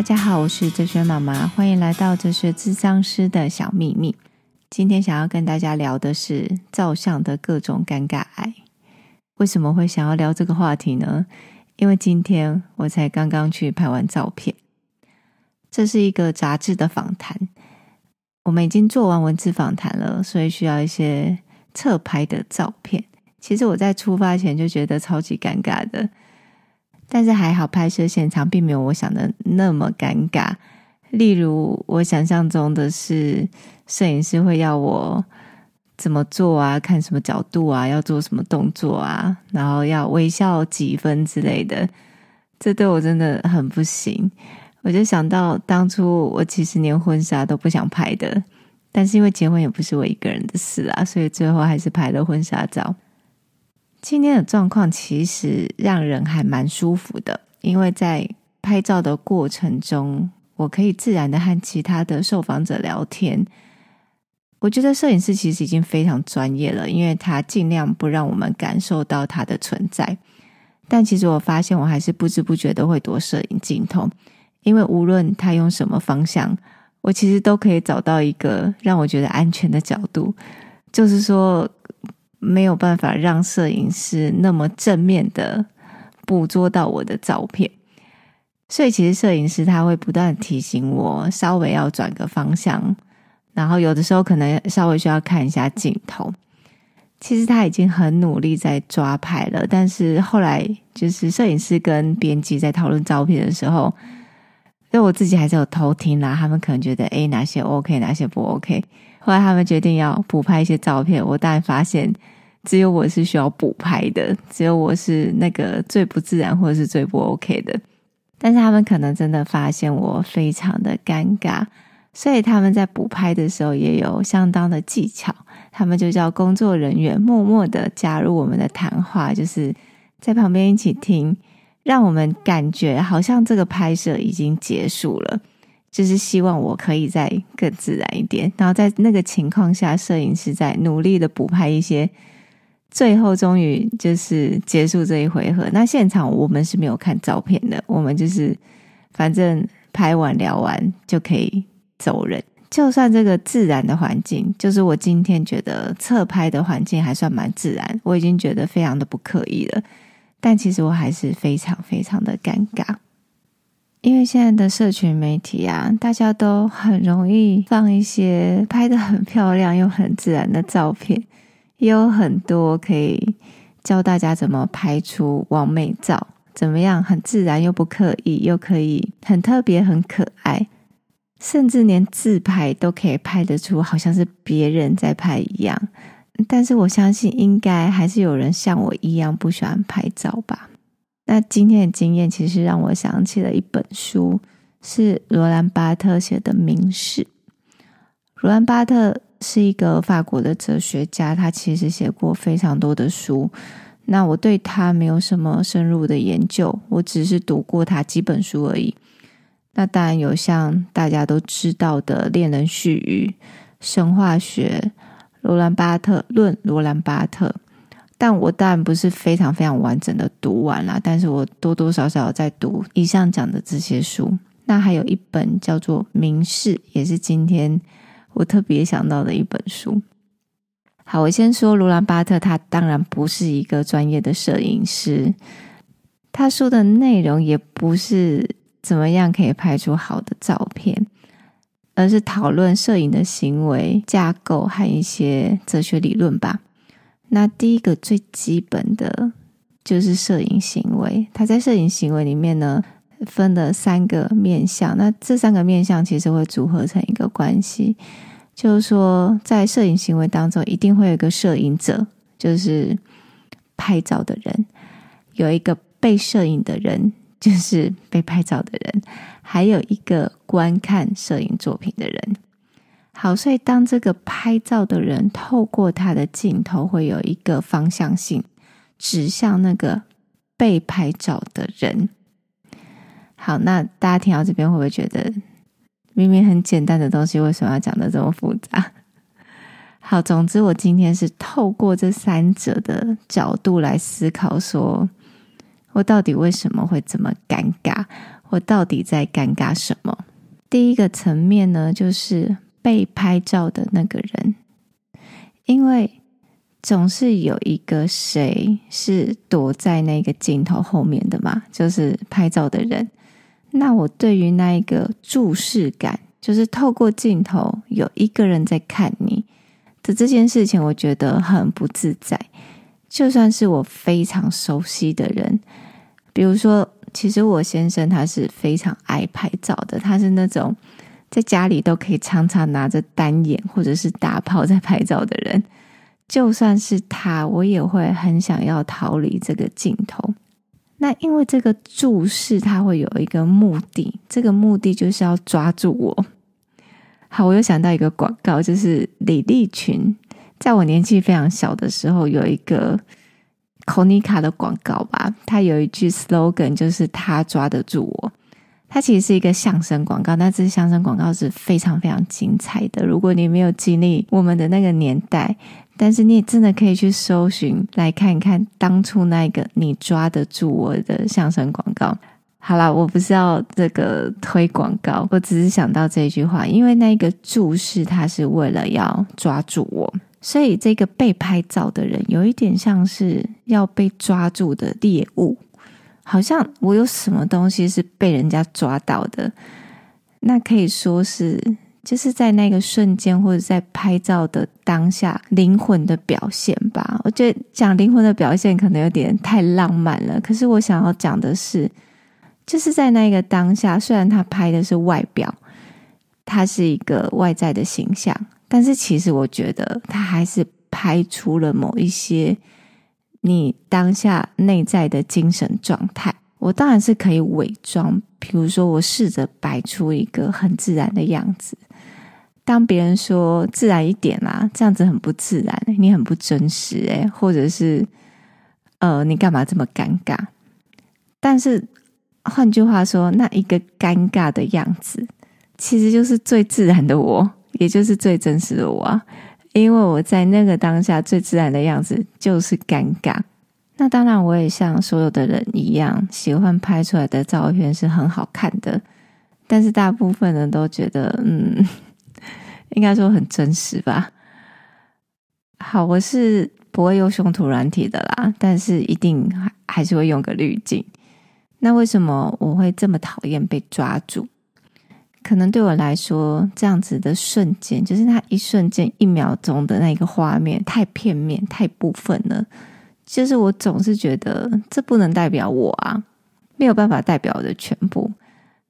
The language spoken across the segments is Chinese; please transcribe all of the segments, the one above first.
大家好，我是哲学妈妈，欢迎来到哲学智商师的小秘密。今天想要跟大家聊的是照相的各种尴尬癌。为什么会想要聊这个话题呢？因为今天我才刚刚去拍完照片。这是一个杂志的访谈，我们已经做完文字访谈了，所以需要一些侧拍的照片。其实我在出发前就觉得超级尴尬的。但是还好，拍摄现场并没有我想的那么尴尬。例如，我想象中的是，摄影师会要我怎么做啊，看什么角度啊，要做什么动作啊，然后要微笑几分之类的。这对我真的很不行。我就想到当初我其实连婚纱都不想拍的，但是因为结婚也不是我一个人的事啊，所以最后还是拍了婚纱照。今天的状况其实让人还蛮舒服的，因为在拍照的过程中，我可以自然的和其他的受访者聊天。我觉得摄影师其实已经非常专业了，因为他尽量不让我们感受到他的存在。但其实我发现，我还是不知不觉的会躲摄影镜头，因为无论他用什么方向，我其实都可以找到一个让我觉得安全的角度，就是说。没有办法让摄影师那么正面的捕捉到我的照片，所以其实摄影师他会不断提醒我稍微要转个方向，然后有的时候可能稍微需要看一下镜头。其实他已经很努力在抓拍了，但是后来就是摄影师跟编辑在讨论照片的时候，因为我自己还是有偷听啦，他们可能觉得诶哪些 OK，哪些不 OK。后来他们决定要补拍一些照片，我当然发现只有我是需要补拍的，只有我是那个最不自然或者是最不 OK 的。但是他们可能真的发现我非常的尴尬，所以他们在补拍的时候也有相当的技巧。他们就叫工作人员默默的加入我们的谈话，就是在旁边一起听，让我们感觉好像这个拍摄已经结束了。就是希望我可以再更自然一点，然后在那个情况下，摄影师在努力的补拍一些，最后终于就是结束这一回合。那现场我们是没有看照片的，我们就是反正拍完聊完就可以走人。就算这个自然的环境，就是我今天觉得侧拍的环境还算蛮自然，我已经觉得非常的不刻意了，但其实我还是非常非常的尴尬。因为现在的社群媒体啊，大家都很容易放一些拍的很漂亮又很自然的照片，也有很多可以教大家怎么拍出网美照，怎么样很自然又不刻意，又可以很特别很可爱，甚至连自拍都可以拍得出好像是别人在拍一样。但是我相信，应该还是有人像我一样不喜欢拍照吧。那今天的经验其实让我想起了一本书，是罗兰巴特写的《明示》。罗兰巴特是一个法国的哲学家，他其实写过非常多的书。那我对他没有什么深入的研究，我只是读过他几本书而已。那当然有像大家都知道的《恋人絮语》、《生化学》、罗兰巴特论罗兰巴特。但我当然不是非常非常完整的读完啦，但是我多多少少在读以上讲的这些书。那还有一本叫做《明示》，也是今天我特别想到的一本书。好，我先说罗兰巴特，他当然不是一个专业的摄影师，他说的内容也不是怎么样可以拍出好的照片，而是讨论摄影的行为架构和一些哲学理论吧。那第一个最基本的就是摄影行为，它在摄影行为里面呢，分了三个面向。那这三个面向其实会组合成一个关系，就是说在摄影行为当中，一定会有一个摄影者，就是拍照的人；有一个被摄影的人，就是被拍照的人；还有一个观看摄影作品的人。好，所以当这个拍照的人透过他的镜头，会有一个方向性指向那个被拍照的人。好，那大家听到这边会不会觉得，明明很简单的东西，为什么要讲得这么复杂？好，总之我今天是透过这三者的角度来思考说，说我到底为什么会这么尴尬？我到底在尴尬什么？第一个层面呢，就是被拍照的那个人，因为总是有一个谁是躲在那个镜头后面的嘛，就是拍照的人。那我对于那一个注视感，就是透过镜头有一个人在看你的这件事情，我觉得很不自在。就算是我非常熟悉的人，比如说，其实我先生他是非常爱拍照的，他是那种在家里都可以常常拿着单眼或者是大炮在拍照的人。就算是他，我也会很想要逃离这个镜头。那因为这个注视，他会有一个目的，这个目的就是要抓住我。好，我又想到一个广告，就是李立群。在我年纪非常小的时候，有一个 Konica 的广告吧，它有一句 slogan，就是“他抓得住我”。它其实是一个相声广告，那这相声广告是非常非常精彩的。如果你没有经历我们的那个年代，但是你也真的可以去搜寻来看一看当初那个“你抓得住我”的相声广告。好啦，我不是要这个推广告，我只是想到这句话，因为那个注视，它是为了要抓住我。所以，这个被拍照的人有一点像是要被抓住的猎物，好像我有什么东西是被人家抓到的。那可以说是，就是在那个瞬间，或者在拍照的当下，灵魂的表现吧。我觉得讲灵魂的表现可能有点太浪漫了，可是我想要讲的是，就是在那个当下，虽然他拍的是外表，他是一个外在的形象。但是其实我觉得他还是拍出了某一些你当下内在的精神状态。我当然是可以伪装，比如说我试着摆出一个很自然的样子。当别人说自然一点啦，这样子很不自然，你很不真实诶，或者是呃，你干嘛这么尴尬？但是换句话说，那一个尴尬的样子，其实就是最自然的我。也就是最真实的我啊，因为我在那个当下最自然的样子就是尴尬。那当然，我也像所有的人一样，喜欢拍出来的照片是很好看的。但是大部分人都觉得，嗯，应该说很真实吧。好，我是不会用修图软体的啦，但是一定还还是会用个滤镜。那为什么我会这么讨厌被抓住？可能对我来说，这样子的瞬间，就是那一瞬间、一秒钟的那个画面，太片面、太部分了。就是我总是觉得，这不能代表我啊，没有办法代表我的全部。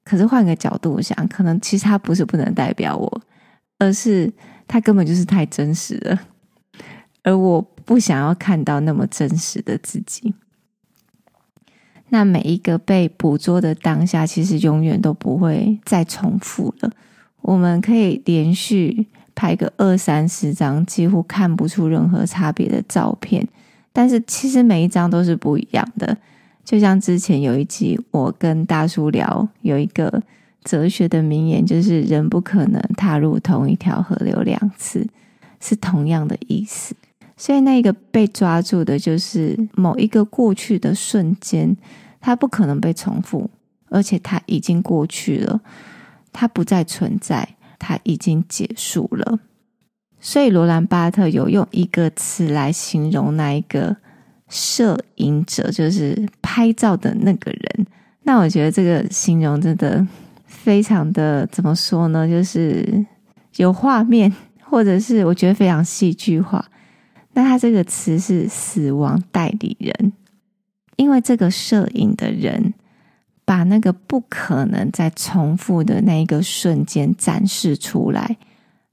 可是换个角度想，可能其实它不是不能代表我，而是它根本就是太真实了，而我不想要看到那么真实的自己。那每一个被捕捉的当下，其实永远都不会再重复了。我们可以连续拍个二三十张，几乎看不出任何差别的照片，但是其实每一张都是不一样的。就像之前有一集，我跟大叔聊，有一个哲学的名言，就是“人不可能踏入同一条河流两次”，是同样的意思。所以那个被抓住的，就是某一个过去的瞬间，它不可能被重复，而且它已经过去了，它不再存在，它已经结束了。所以罗兰巴特有用一个词来形容那一个摄影者，就是拍照的那个人。那我觉得这个形容真的非常的，怎么说呢？就是有画面，或者是我觉得非常戏剧化。那他这个词是死亡代理人，因为这个摄影的人把那个不可能再重复的那一个瞬间展示出来，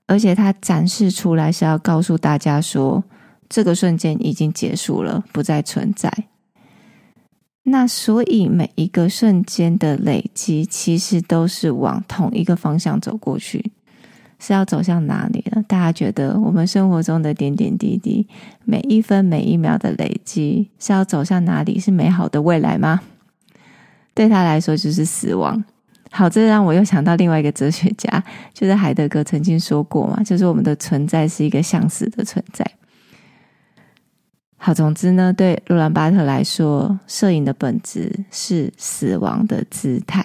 而且他展示出来是要告诉大家说，这个瞬间已经结束了，不再存在。那所以每一个瞬间的累积，其实都是往同一个方向走过去。是要走向哪里了？大家觉得我们生活中的点点滴滴，每一分每一秒的累积，是要走向哪里？是美好的未来吗？对他来说就是死亡。好，这让我又想到另外一个哲学家，就是海德格曾经说过嘛，就是我们的存在是一个向死的存在。好，总之呢，对罗兰巴特来说，摄影的本质是死亡的姿态。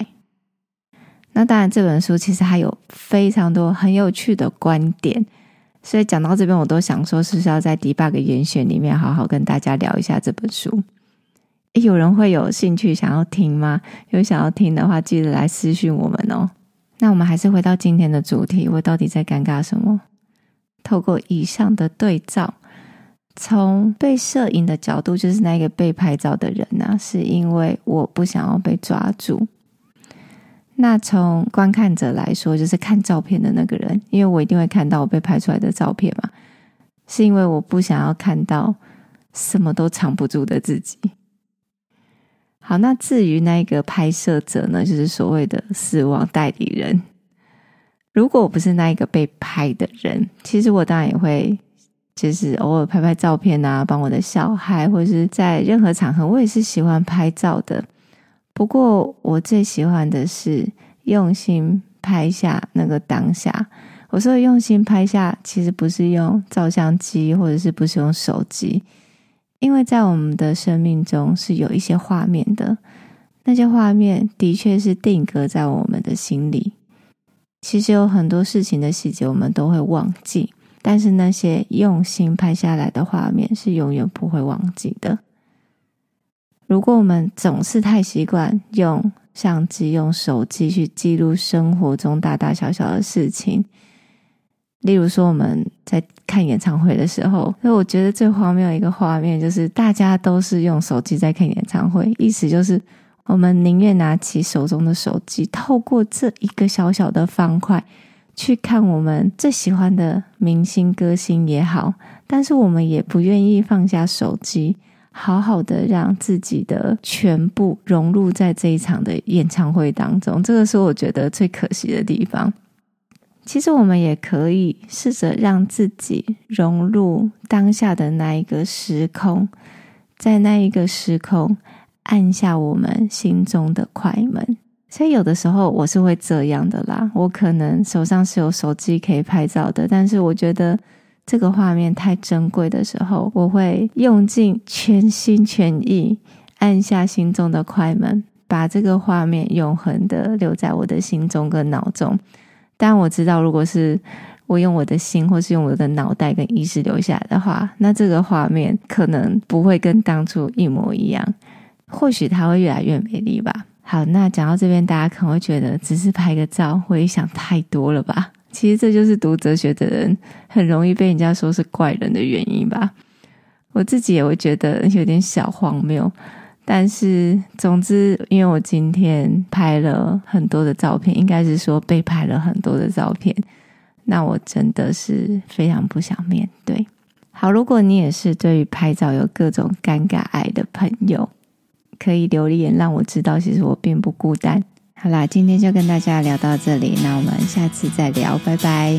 那当然，这本书其实还有非常多很有趣的观点，所以讲到这边，我都想说，是不是要在 Debug 严选里面好好跟大家聊一下这本书？有人会有兴趣想要听吗？有想要听的话，记得来私讯我们哦。那我们还是回到今天的主题，我到底在尴尬什么？透过以上的对照，从被摄影的角度，就是那个被拍照的人、啊，是因为我不想要被抓住。那从观看者来说，就是看照片的那个人，因为我一定会看到我被拍出来的照片嘛，是因为我不想要看到什么都藏不住的自己。好，那至于那个拍摄者呢，就是所谓的死亡代理人。如果我不是那一个被拍的人，其实我当然也会，就是偶尔拍拍照片啊，帮我的小孩，或者是在任何场合，我也是喜欢拍照的。不过，我最喜欢的是用心拍下那个当下。我说的用心拍下，其实不是用照相机，或者是不是用手机，因为在我们的生命中是有一些画面的，那些画面的确是定格在我们的心里。其实有很多事情的细节我们都会忘记，但是那些用心拍下来的画面是永远不会忘记的。如果我们总是太习惯用相机、用手机去记录生活中大大小小的事情，例如说我们在看演唱会的时候，那我觉得最荒谬一个画面就是大家都是用手机在看演唱会，意思就是我们宁愿拿起手中的手机，透过这一个小小的方块去看我们最喜欢的明星、歌星也好，但是我们也不愿意放下手机。好好的让自己的全部融入在这一场的演唱会当中，这个是我觉得最可惜的地方。其实我们也可以试着让自己融入当下的那一个时空，在那一个时空按下我们心中的快门。所以有的时候我是会这样的啦，我可能手上是有手机可以拍照的，但是我觉得。这个画面太珍贵的时候，我会用尽全心全意按下心中的快门，把这个画面永恒的留在我的心中跟脑中。但我知道，如果是我用我的心，或是用我的脑袋跟意识留下来的话，那这个画面可能不会跟当初一模一样。或许它会越来越美丽吧。好，那讲到这边，大家可能会觉得只是拍个照，我也想太多了吧。其实这就是读哲学的人很容易被人家说是怪人的原因吧。我自己也会觉得有点小荒谬，但是总之，因为我今天拍了很多的照片，应该是说被拍了很多的照片，那我真的是非常不想面对。好，如果你也是对于拍照有各种尴尬癌的朋友，可以留言让我知道，其实我并不孤单。好啦，今天就跟大家聊到这里，那我们下次再聊，拜拜。